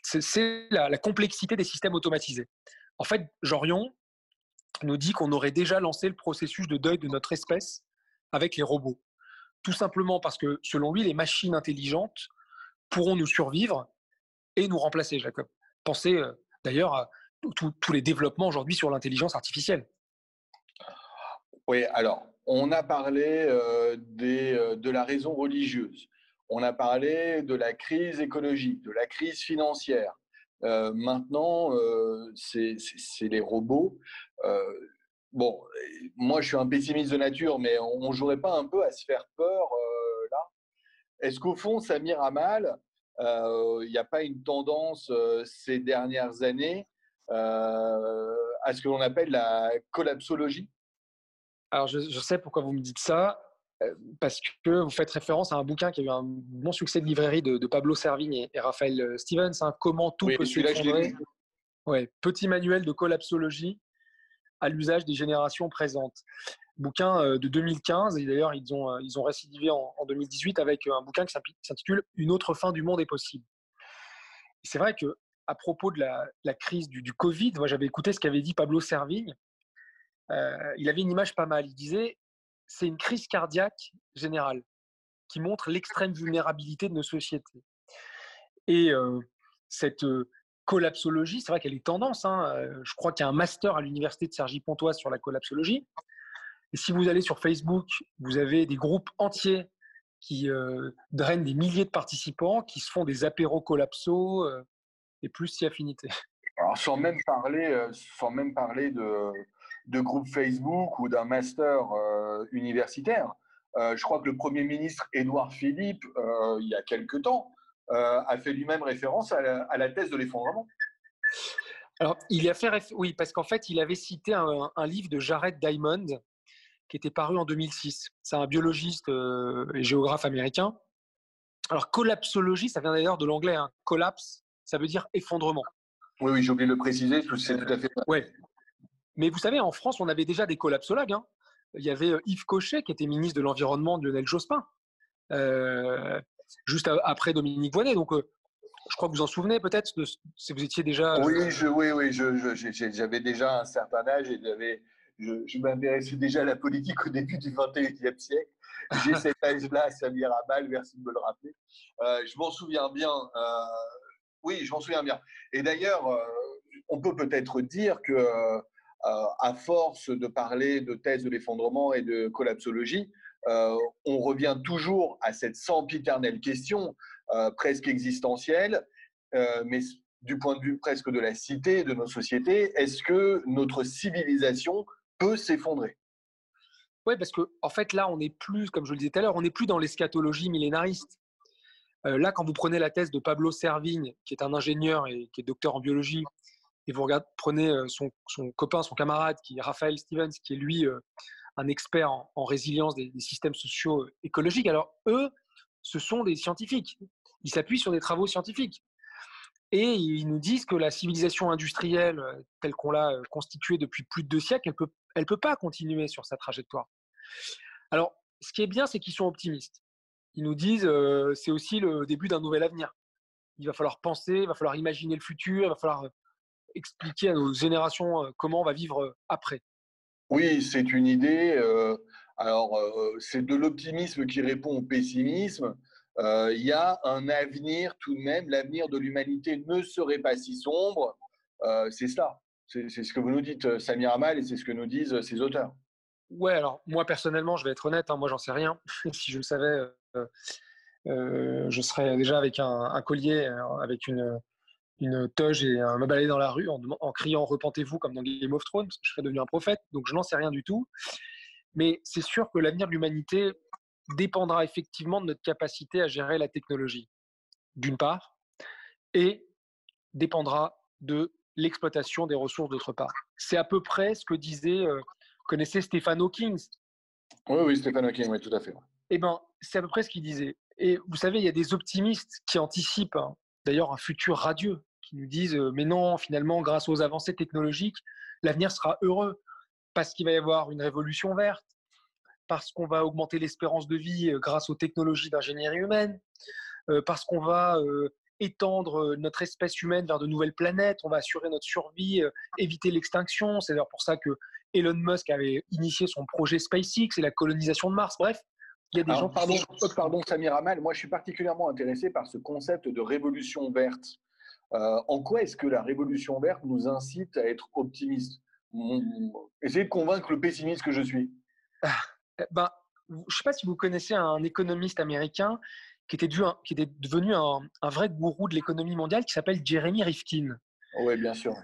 c'est la, complexité des systèmes automatisés. En fait, Jorion nous dit qu'on aurait déjà lancé le processus de deuil de notre espèce avec les robots. Tout simplement parce que, selon lui, les machines intelligentes pourront nous survivre et nous remplacer, Jacob. Pensez d'ailleurs à tous les développements aujourd'hui sur l'intelligence artificielle.
Oui, alors, on a parlé des, de la raison religieuse, on a parlé de la crise écologique, de la crise financière. maintenant, c'est les robots. bon, moi, je suis un pessimiste de nature, mais on ne jouerait pas un peu à se faire peur Est-ce qu'au fond, Samir Amal, il n'y a pas une tendance ces dernières années à ce que l'on appelle la collapsologie?
Alors, je, sais pourquoi vous me dites ça, euh, parce que vous faites référence à un bouquin qui a eu un bon succès de librairie de, Pablo Servigne et, Raphaël euh, Stevens, hein, Comment tout peut s'effondrer. Ouais, petit manuel de collapsologie à l'usage des générations présentes. Bouquin euh, de 2015, et d'ailleurs ils ont, ils ont récidivé en, 2018 avec un bouquin qui s'intitule Une autre fin du monde est possible. C'est vrai que à propos de la, crise du, Covid, moi j'avais écouté ce qu'avait dit Pablo Servigne, euh, il avait une image pas mal. Il disait c'est une crise cardiaque générale qui montre l'extrême vulnérabilité de nos sociétés. Et euh, cette euh, collapsologie, c'est vrai qu'elle est tendance. Hein, je crois qu'il y a un master à l'université de Cergy-Pontoise sur la collapsologie. Et si vous allez sur Facebook, vous avez des groupes entiers qui drainent des milliers de participants, qui se font des apéros collapso et plus si affinité. (laughs)
Alors, sans même parler, sans même parler de, de groupe Facebook ou d'un master euh, universitaire. Euh, je crois que le Premier ministre Édouard Philippe, euh, il y a quelque temps, a fait lui-même référence à la, thèse de l'effondrement.
Alors, il y a fait oui, parce qu'en fait, il avait cité un, livre de Jared Diamond qui était paru en 2006. C'est un biologiste et géographe américain. Alors, collapsologie, ça vient d'ailleurs de l'anglais. Hein. Collapse, ça veut dire effondrement.
Oui, oui, j'ai oublié de le préciser, c'est tout à fait.
Oui, mais vous savez, en France, on avait déjà des collapsologues. Hein. Il y avait euh, Yves Cochet, qui était ministre de l'Environnement de Lionel Jospin, euh, juste après Dominique Voynet. Donc, euh, je crois que vous en souvenez peut-être, si vous étiez déjà.
Oui, je, oui, oui, j'avais déjà un certain âge et je, m'intéressais déjà à la politique au début du XXIe siècle. J'ai cet âge-là, Samir Abal, merci de me le rappeler. je m'en souviens bien. oui, je m'en souviens bien. Et d'ailleurs, on peut peut-être dire que à force de parler de thèse de l'effondrement et de collapsologie, on revient toujours à cette sempiternelle question presque existentielle, mais du point de vue presque de la cité, de nos sociétés, est-ce que notre civilisation peut s'effondrer
Oui, parce qu'en en fait, là, on n'est plus, comme je le disais tout à l'heure, on n'est plus dans l'eschatologie millénariste. Euh, là, quand vous prenez la thèse de Pablo Servigne, qui est un ingénieur et qui est docteur en biologie, et vous regardez, prenez euh, son, copain, son camarade, qui est Raphaël Stevens, qui est lui euh, un expert en, résilience des, des, systèmes sociaux écologiques. Alors, eux, ce sont des scientifiques. Ils s'appuient sur des travaux scientifiques. Et ils nous disent que la civilisation industrielle, telle qu'on l'a constituée depuis plus de deux siècles, elle peut, elle peut pas continuer sur sa trajectoire. Alors, ce qui est bien, c'est qu'ils sont optimistes ils nous disent c'est aussi le début d'un nouvel avenir. Il va falloir penser, il va falloir imaginer le futur, il va falloir expliquer à nos générations comment on va vivre après.
Oui, c'est une idée. alors, c'est de l'optimisme qui répond au pessimisme. Il y a un avenir tout de même. L'avenir de l'humanité ne serait pas si sombre. c'est cela. C'est ce que vous nous dites, Samir Amal, et c'est ce que nous disent ces auteurs.
Ouais, alors moi personnellement, je vais être honnête, hein, moi j'en sais rien. (laughs) si je le savais, euh, euh, je serais déjà avec un, collier, euh, avec une, une toge et un me balader dans la rue en, criant repentez-vous comme dans Game of Thrones, je serais devenu un prophète. Donc je n'en sais rien du tout. Mais c'est sûr que l'avenir de l'humanité dépendra effectivement de notre capacité à gérer la technologie, d'une part, et dépendra de l'exploitation des ressources d'autre part. C'est à peu près ce que disait connaissez Stephen Hawking
Oui, oui, Stephen Hawking, oui, tout à fait.
Eh ben, c'est à peu près ce qu'il disait. Et vous savez, il y a des optimistes qui anticipent hein, d'ailleurs un futur radieux, qui nous disent euh, mais non, finalement, grâce aux avancées technologiques, l'avenir sera heureux parce qu'il va y avoir une révolution verte, parce qu'on va augmenter l'espérance de vie euh, grâce aux technologies d'ingénierie humaine, euh, parce qu'on va étendre notre espèce humaine vers de nouvelles planètes, on va assurer notre survie, éviter l'extinction. C'est d'ailleurs pour ça que Elon Musk avait initié son projet SpaceX et la colonisation de Mars. Bref, il y a des gens.
Pardon, pardon, Samir Amal, moi je suis particulièrement intéressé par ce concept de révolution verte. Euh, en quoi est-ce que la révolution verte nous incite à être optimiste? Essayez de convaincre le pessimiste que je suis.
Ah, eh ben, je ne sais pas si vous connaissez un économiste américain qui était, qui était devenu un, un vrai gourou de l'économie mondiale qui s'appelle Jeremy Rifkin.
Oui, bien sûr.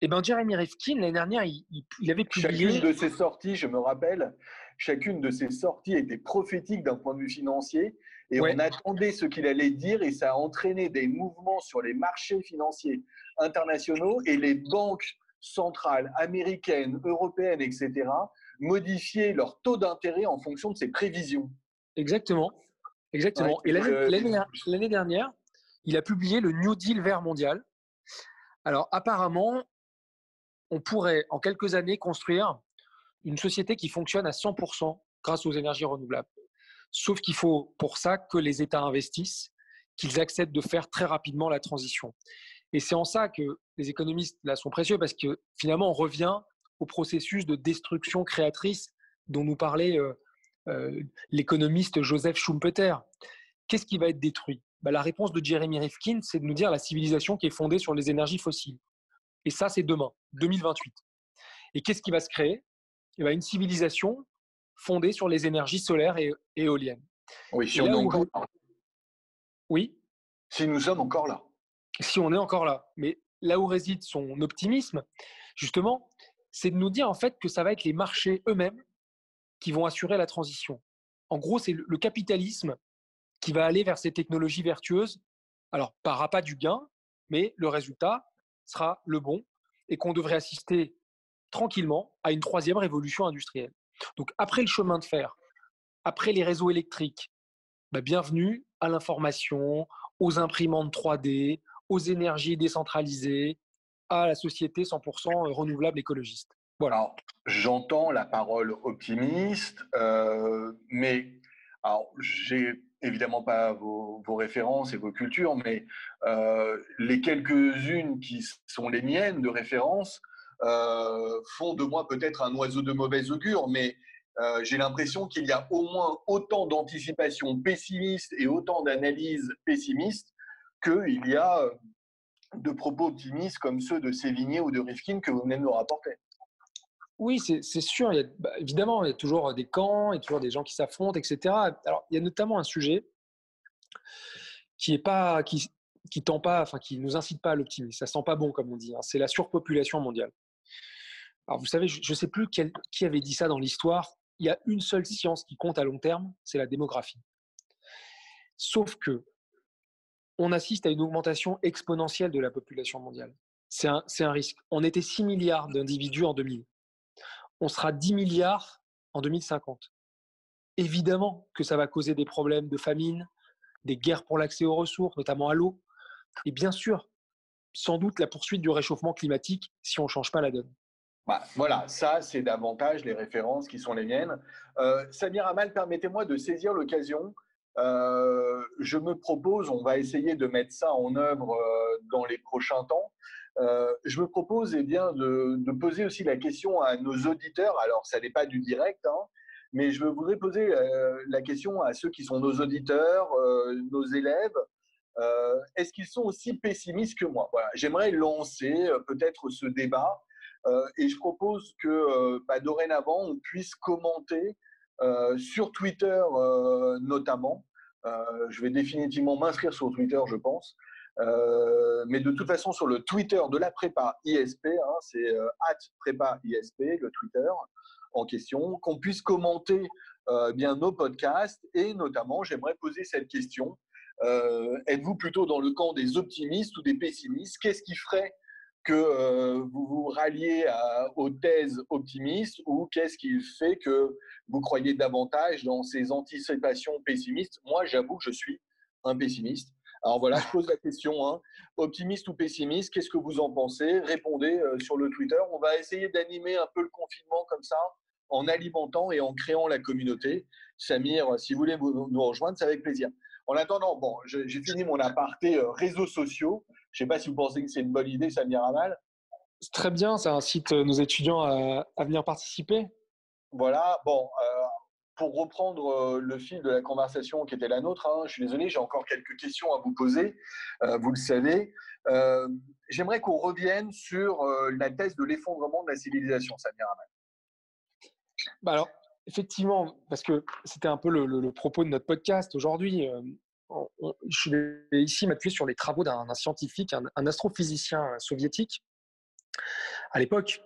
Eh ben, Jeremy Rifkin, l'année dernière, il, avait publié.
Chacune de ses sorties, je me rappelle, chacune de ses sorties était prophétique d'un point de vue financier. Et on attendait ce qu'il allait dire et ça a entraîné des mouvements sur les marchés financiers internationaux et les banques centrales américaines, européennes, etc., modifier leur taux d'intérêt en fonction de ses prévisions.
Exactement. Exactement. et l'année dernière, il a publié le New Deal vert mondial. Alors apparemment, on pourrait en quelques années construire une société qui fonctionne à 100% grâce aux énergies renouvelables. Sauf qu'il faut pour ça que les États investissent, qu'ils acceptent de faire très rapidement la transition. Et c'est en ça que les économistes là sont précieux parce que finalement on revient au processus de destruction créatrice dont nous parlait euh, euh, l'économiste Joseph Schumpeter. Qu'est-ce qui va être détruit? Bah, La réponse de Jeremy Rifkin, c'est de nous dire la civilisation qui est fondée sur les énergies fossiles. Et ça, c'est demain, 2028. Et qu'est-ce qui va se créer? Eh ben, Une civilisation fondée sur les énergies solaires et éoliennes.
Oui, si on est encore là.
Oui?
Si nous sommes encore là.
Si on est encore là. Mais là où réside son optimisme, justement, c'est de nous dire en fait que ça va être les marchés eux-mêmes qui vont assurer la transition. En gros, c'est le capitalisme qui va aller vers ces technologies vertueuses. Alors, par appât du gain, mais le résultat, sera le bon et qu'on devrait assister tranquillement à une troisième révolution industrielle. Donc après le chemin de fer, après les réseaux électriques, bah, bienvenue à l'information, aux imprimantes 3D, aux énergies décentralisées, à la société 100% renouvelable écologiste.
Voilà. J'entends la parole optimiste, euh, mais alors j'ai évidemment pas vos, références et vos cultures, mais euh, les quelques-unes qui sont les miennes de référence euh, font de moi peut-être un oiseau de mauvaise augure, mais j'ai l'impression qu'il y a au moins autant d'anticipation pessimiste et autant d'analyses pessimistes qu'il y a de propos optimistes comme ceux de Sévigné ou de Rifkin que vous venez de nous rapporter.
Oui, c'est sûr. Il y a, bah, évidemment, il y a toujours des camps, il y a toujours des gens qui s'affrontent, etc. Alors, il y a notamment un sujet qui est pas, qui, tend pas, enfin, qui nous incite pas à l'optimisme. Ça sent pas bon, comme on dit. Hein. C'est la surpopulation mondiale. Alors, vous savez, je ne sais plus qui avait dit ça dans l'histoire. Il y a une seule science qui compte à long terme, c'est la démographie. Sauf que on assiste à une augmentation exponentielle de la population mondiale. C'est un, un, risque. On était 6 milliards d'individus en 2000 on sera 10 milliards en 2050. Évidemment que ça va causer des problèmes de famine, des guerres pour l'accès aux ressources, notamment à l'eau, et bien sûr, sans doute la poursuite du réchauffement climatique si on ne change pas la donne.
Bah, voilà, ça, c'est davantage les références qui sont les miennes. Euh, Samir Amal, permettez-moi de saisir l'occasion. Euh, je me propose, on va essayer de mettre ça en œuvre euh, dans les prochains temps, euh, je me propose eh bien, de, poser aussi la question à nos auditeurs. Alors, ça n'est pas du direct, hein, mais je voudrais poser euh, la question à ceux qui sont nos auditeurs, euh, nos élèves. Est-ce qu'ils sont aussi pessimistes que moi? Voilà. J'aimerais lancer peut-être ce débat et je propose que bah, dorénavant, on puisse commenter sur Twitter notamment. je vais définitivement m'inscrire sur Twitter, je pense. Euh, mais de toute façon, sur le Twitter de la prépa ISP, hein, c'est euh, at prépa ISP, le Twitter en question, qu'on puisse commenter euh, bien nos podcasts et notamment, j'aimerais poser cette question. Êtes-vous plutôt dans le camp des optimistes ou des pessimistes? Qu'est-ce qui ferait que vous vous ralliez aux thèses optimistes ou qu'est-ce qui fait que vous croyez davantage dans ces anticipations pessimistes? Moi, j'avoue que je suis un pessimiste. Alors voilà, je pose la question, hein. optimiste ou pessimiste, qu'est-ce que vous en pensez? Répondez euh, sur le Twitter. On va essayer d'animer un peu le confinement comme ça, en alimentant et en créant la communauté. Samir, si vous voulez nous rejoindre, c'est avec plaisir. En attendant, bon, j'ai fini mon aparté euh, réseaux sociaux. Je ne sais pas si vous pensez que c'est une bonne idée, Samir Amal.
Très bien, ça incite euh, nos étudiants à, venir participer.
Voilà, bon, pour reprendre euh, le fil de la conversation qui était la nôtre, hein, je suis désolé, j'ai encore quelques questions à vous poser, euh, vous le savez. Euh, j'aimerais qu'on revienne sur la thèse de l'effondrement de la civilisation, Samir Ahmed.
Bah alors, effectivement, parce que c'était un peu le, propos de notre podcast aujourd'hui, je vais ici m'appuyer sur les travaux d'un scientifique, un, astrophysicien soviétique, à l'époque,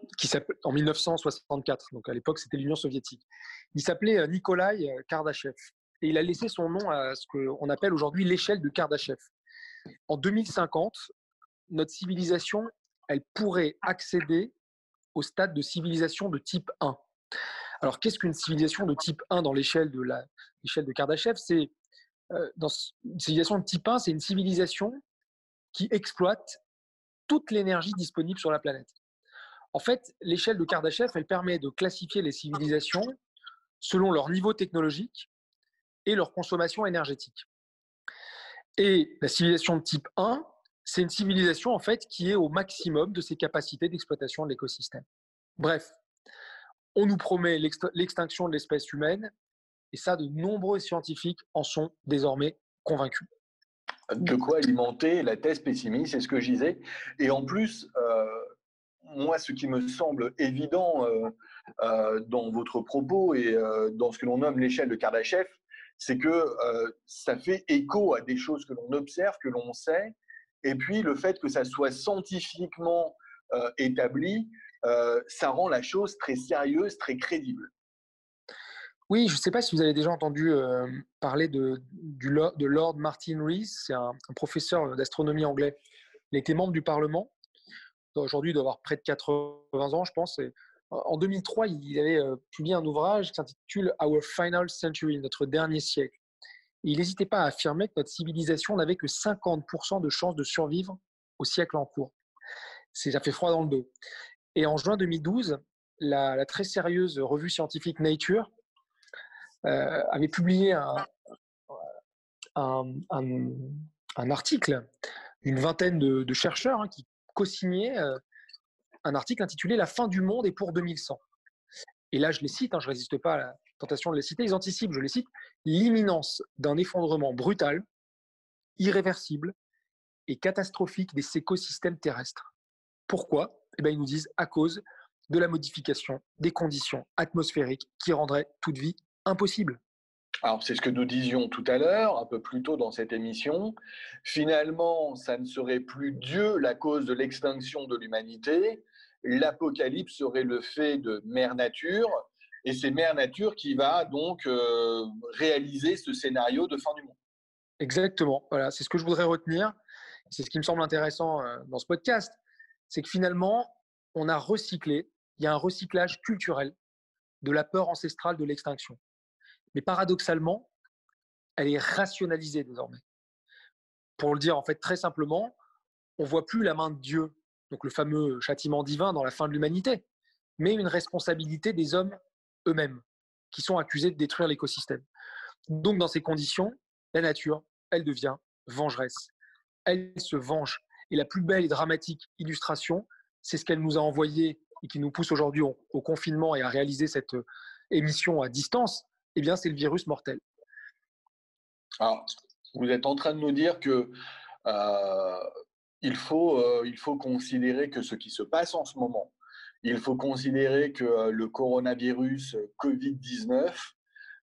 en 1964, donc à l'époque c'était l'Union soviétique. Il s'appelait euh, Nikolai euh, Kardashev et il a laissé son nom à ce qu'on appelle aujourd'hui l'échelle de Kardashev. En 2050, notre civilisation, elle pourrait accéder au stade de civilisation de type 1. Alors, qu'est-ce qu'une civilisation de type 1 dans l'échelle de l'échelle de Kardashev? C'est euh, une civilisation de type 1, c'est une civilisation qui exploite toute l'énergie disponible sur la planète. En fait, l'échelle de Kardashev, elle permet de classifier les civilisations selon leur niveau technologique et leur consommation énergétique. Et la civilisation de type 1, c'est une civilisation en fait qui est au maximum de ses capacités d'exploitation de l'écosystème. Bref, on nous promet l'extinction de l'espèce humaine, et ça, de nombreux scientifiques en sont désormais convaincus.
De quoi alimenter la thèse pessimiste, c'est ce que je disais. Et en plus, euh, moi, ce qui me semble évident euh, euh, dans votre propos et euh, dans ce que l'on nomme l'échelle de Kardashev, c'est que ça fait écho à des choses que l'on observe, que l'on sait, et puis le fait que ça soit scientifiquement établi, ça rend la chose très sérieuse, très crédible.
Oui, je ne sais pas si vous avez déjà entendu parler de, Lord Martin Rees, c'est un, professeur d'astronomie anglais. Il était membre du Parlement aujourd'hui, il doit avoir près de 80 ans, je pense. en 2003, il avait euh, publié un ouvrage qui s'intitule Our Final Century, notre dernier siècle. il n'hésitait pas à affirmer que notre civilisation n'avait que 50% de chances de survivre au siècle en cours. Ça fait froid dans le dos. Et en juin 2012, la, très sérieuse revue scientifique Nature euh, avait publié un, un, article d'une vingtaine de, chercheurs hein, qui co-signé euh, un article intitulé La fin du monde est pour 2100. Et là, je les cite, hein, je ne résiste pas à la tentation de les citer. Ils anticipent, je les cite, l'imminence d'un effondrement brutal, irréversible et catastrophique des écosystèmes terrestres. Pourquoi? Eh bien, Ils nous disent à cause de la modification des conditions atmosphériques qui rendraient toute vie impossible.
Alors, c'est ce que nous disions tout à l'heure, un peu plus tôt dans cette émission. Finalement, ça ne serait plus Dieu la cause de l'extinction de l'humanité. L'apocalypse serait le fait de Mère Nature. Et c'est Mère Nature qui va donc euh, réaliser ce scénario de fin du monde.
Exactement. Voilà, c'est ce que je voudrais retenir. C'est ce qui me semble intéressant euh, dans ce podcast. C'est que finalement, on a recyclé, il y a un recyclage culturel de la peur ancestrale de l'extinction. Mais paradoxalement, elle est rationalisée désormais. Pour le dire en fait très simplement, on voit plus la main de Dieu, donc le fameux châtiment divin dans la fin de l'humanité, mais une responsabilité des hommes eux-mêmes qui sont accusés de détruire l'écosystème. Donc dans ces conditions, la nature, elle devient vengeresse. Elle se venge. Et la plus belle et dramatique illustration, c'est ce qu'elle nous a envoyé et qui nous pousse aujourd'hui au, confinement et à réaliser cette euh, émission à distance, eh bien, c'est le virus mortel.
Alors, vous êtes en train de nous dire que euh, il, faut, euh, il faut considérer que ce qui se passe en ce moment, il faut considérer que euh, le coronavirus Covid-19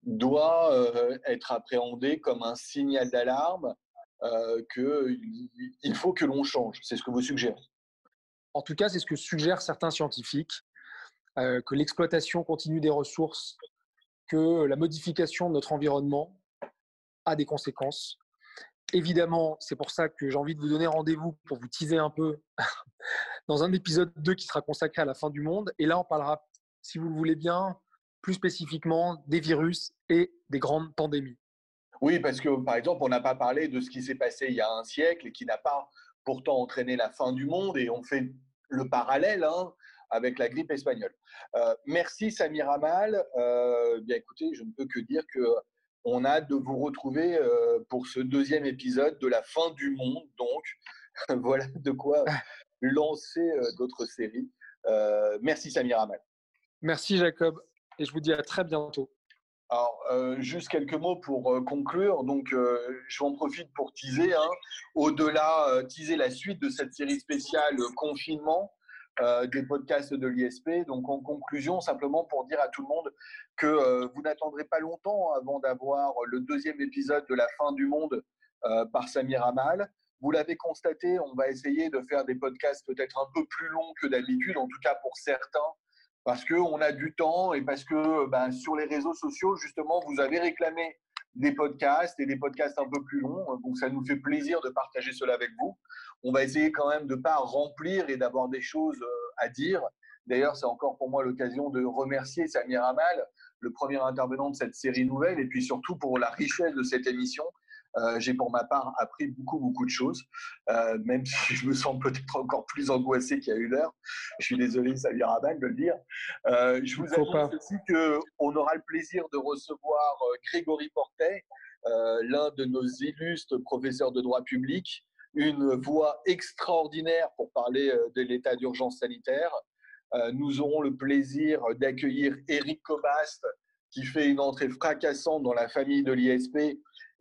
doit euh, être appréhendé comme un signal d'alarme qu'il faut que l'on change. C'est ce que vous suggérez.
En tout cas, c'est ce que suggèrent certains scientifiques, que l'exploitation continue des ressources, que la modification de notre environnement a des conséquences. Évidemment, c'est pour ça que j'ai envie de vous donner rendez-vous pour vous teaser un peu (laughs) dans un épisode 2 qui sera consacré à la fin du monde. Et là, on parlera, si vous le voulez bien, plus spécifiquement des virus et des grandes pandémies.
Oui, parce que par exemple, on n'a pas parlé de ce qui s'est passé il y a un siècle et qui n'a pas pourtant entraîné la fin du monde et on fait le parallèle hein, avec la grippe espagnole. Euh, merci Samir Amal. Euh, bien écoutez, je ne peux que dire que on a hâte de vous retrouver euh, pour ce deuxième épisode de la fin du monde. Donc (laughs) voilà de quoi (laughs) lancer d'autres séries. Merci Samir Amal.
Merci Jacob et je vous dis à très bientôt.
Alors, euh, juste quelques mots pour euh, conclure. Donc, euh, je en profite pour teaser, hein, au-delà, teaser la suite de cette série spéciale confinement des podcasts de l'ISP. Donc, en conclusion, simplement pour dire à tout le monde que vous n'attendrez pas longtemps avant d'avoir le deuxième épisode de la fin du monde par Samir Amal. Vous l'avez constaté, on va essayer de faire des podcasts peut-être un peu plus longs que d'habitude, en tout cas pour certains parce qu'on a du temps et parce que ben, sur les réseaux sociaux, justement, vous avez réclamé des podcasts et des podcasts un peu plus longs. Donc, ça nous fait plaisir de partager cela avec vous. On va essayer quand même de ne pas remplir et d'avoir des choses euh, à dire. D'ailleurs, c'est encore pour moi l'occasion de remercier Samir Amal, le premier intervenant de cette série nouvelle, et puis surtout pour la richesse de cette émission euh, j'ai pour ma part appris beaucoup, beaucoup de choses, euh, même si je me sens peut-être encore plus angoissé qu'il y a une heure. Je suis désolé, ça vient à de le dire. Euh, je vous annonce aussi qu'on aura le plaisir de recevoir Grégory Portet, l'un de nos illustres professeurs de droit public, une voix extraordinaire pour parler de l'état d'urgence sanitaire. nous aurons le plaisir d'accueillir Eric Cobast, qui fait une entrée fracassante dans la famille de l'ISP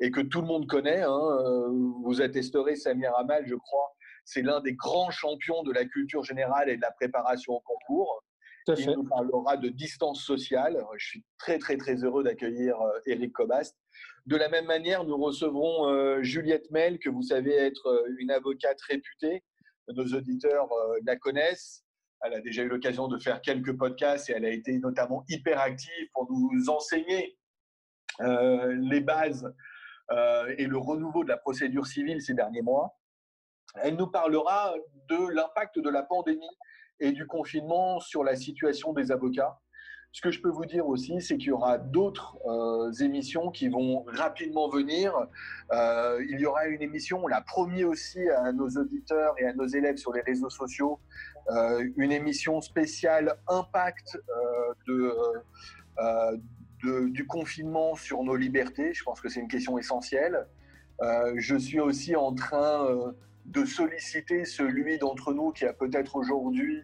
et que tout le monde connaît. Hein, euh, vous attesterez Samir Amal, je crois. C'est l'un des grands champions de la culture générale et de la préparation au concours. Il nous parlera de distance sociale. Je suis très, très, très heureux d'accueillir Eric euh, Cobast. De la même manière, nous recevrons euh, Juliette Mel, que vous savez être une avocate réputée. Nos auditeurs la connaissent. Elle a déjà eu l'occasion de faire quelques podcasts et elle a été notamment hyper active pour nous enseigner les bases euh, et le renouveau de la procédure civile ces derniers mois. Elle nous parlera de l'impact de la pandémie et du confinement sur la situation des avocats. Ce que je peux vous dire aussi, c'est qu'il y aura d'autres euh, émissions qui vont rapidement venir. Euh, il y aura une émission, on l'a promis aussi à nos auditeurs et à nos élèves sur les réseaux sociaux, une émission spéciale impact de, du confinement sur nos libertés. Je pense que c'est une question essentielle. Euh, je suis aussi en train euh, de solliciter celui d'entre nous qui a peut-être aujourd'hui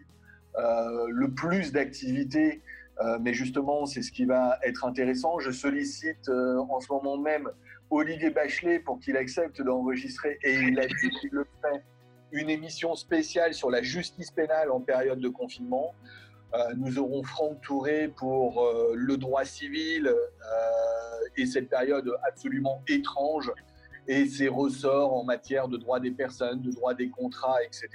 euh, le plus d'activités, mais justement, c'est ce qui va être intéressant. Je sollicite en ce moment même Olivier Bachelet pour qu'il accepte d'enregistrer, et il a dit qu'il le fait, une émission spéciale sur la justice pénale en période de confinement. Nous aurons Franck Touré pour le droit civil et cette période absolument étrange et ses ressorts en matière de droit des personnes, de droit des contrats, etc.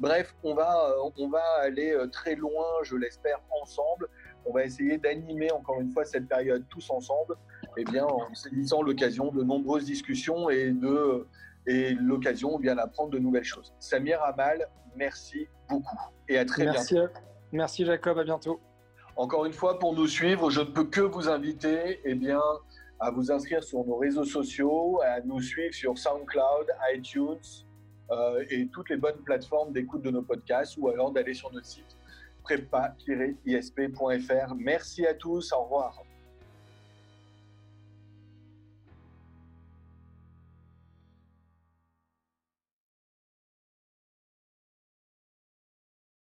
Bref, on va, euh, on va aller euh, très loin, je l'espère, ensemble. On va essayer d'animer encore une fois cette période tous ensemble, eh bien, en saisissant l'occasion de nombreuses discussions et de et l'occasion bien d'apprendre de nouvelles choses. Samir Amal, merci beaucoup et à très
merci,
bientôt.
Merci Jacob, à bientôt.
Encore une fois, pour nous suivre, je ne peux que vous inviter eh bien, à vous inscrire sur nos réseaux sociaux, à nous suivre sur SoundCloud, iTunes euh, et toutes les bonnes plateformes d'écoute de nos podcasts ou alors d'aller sur notre site prépa-isp.fr. Merci à tous, au revoir.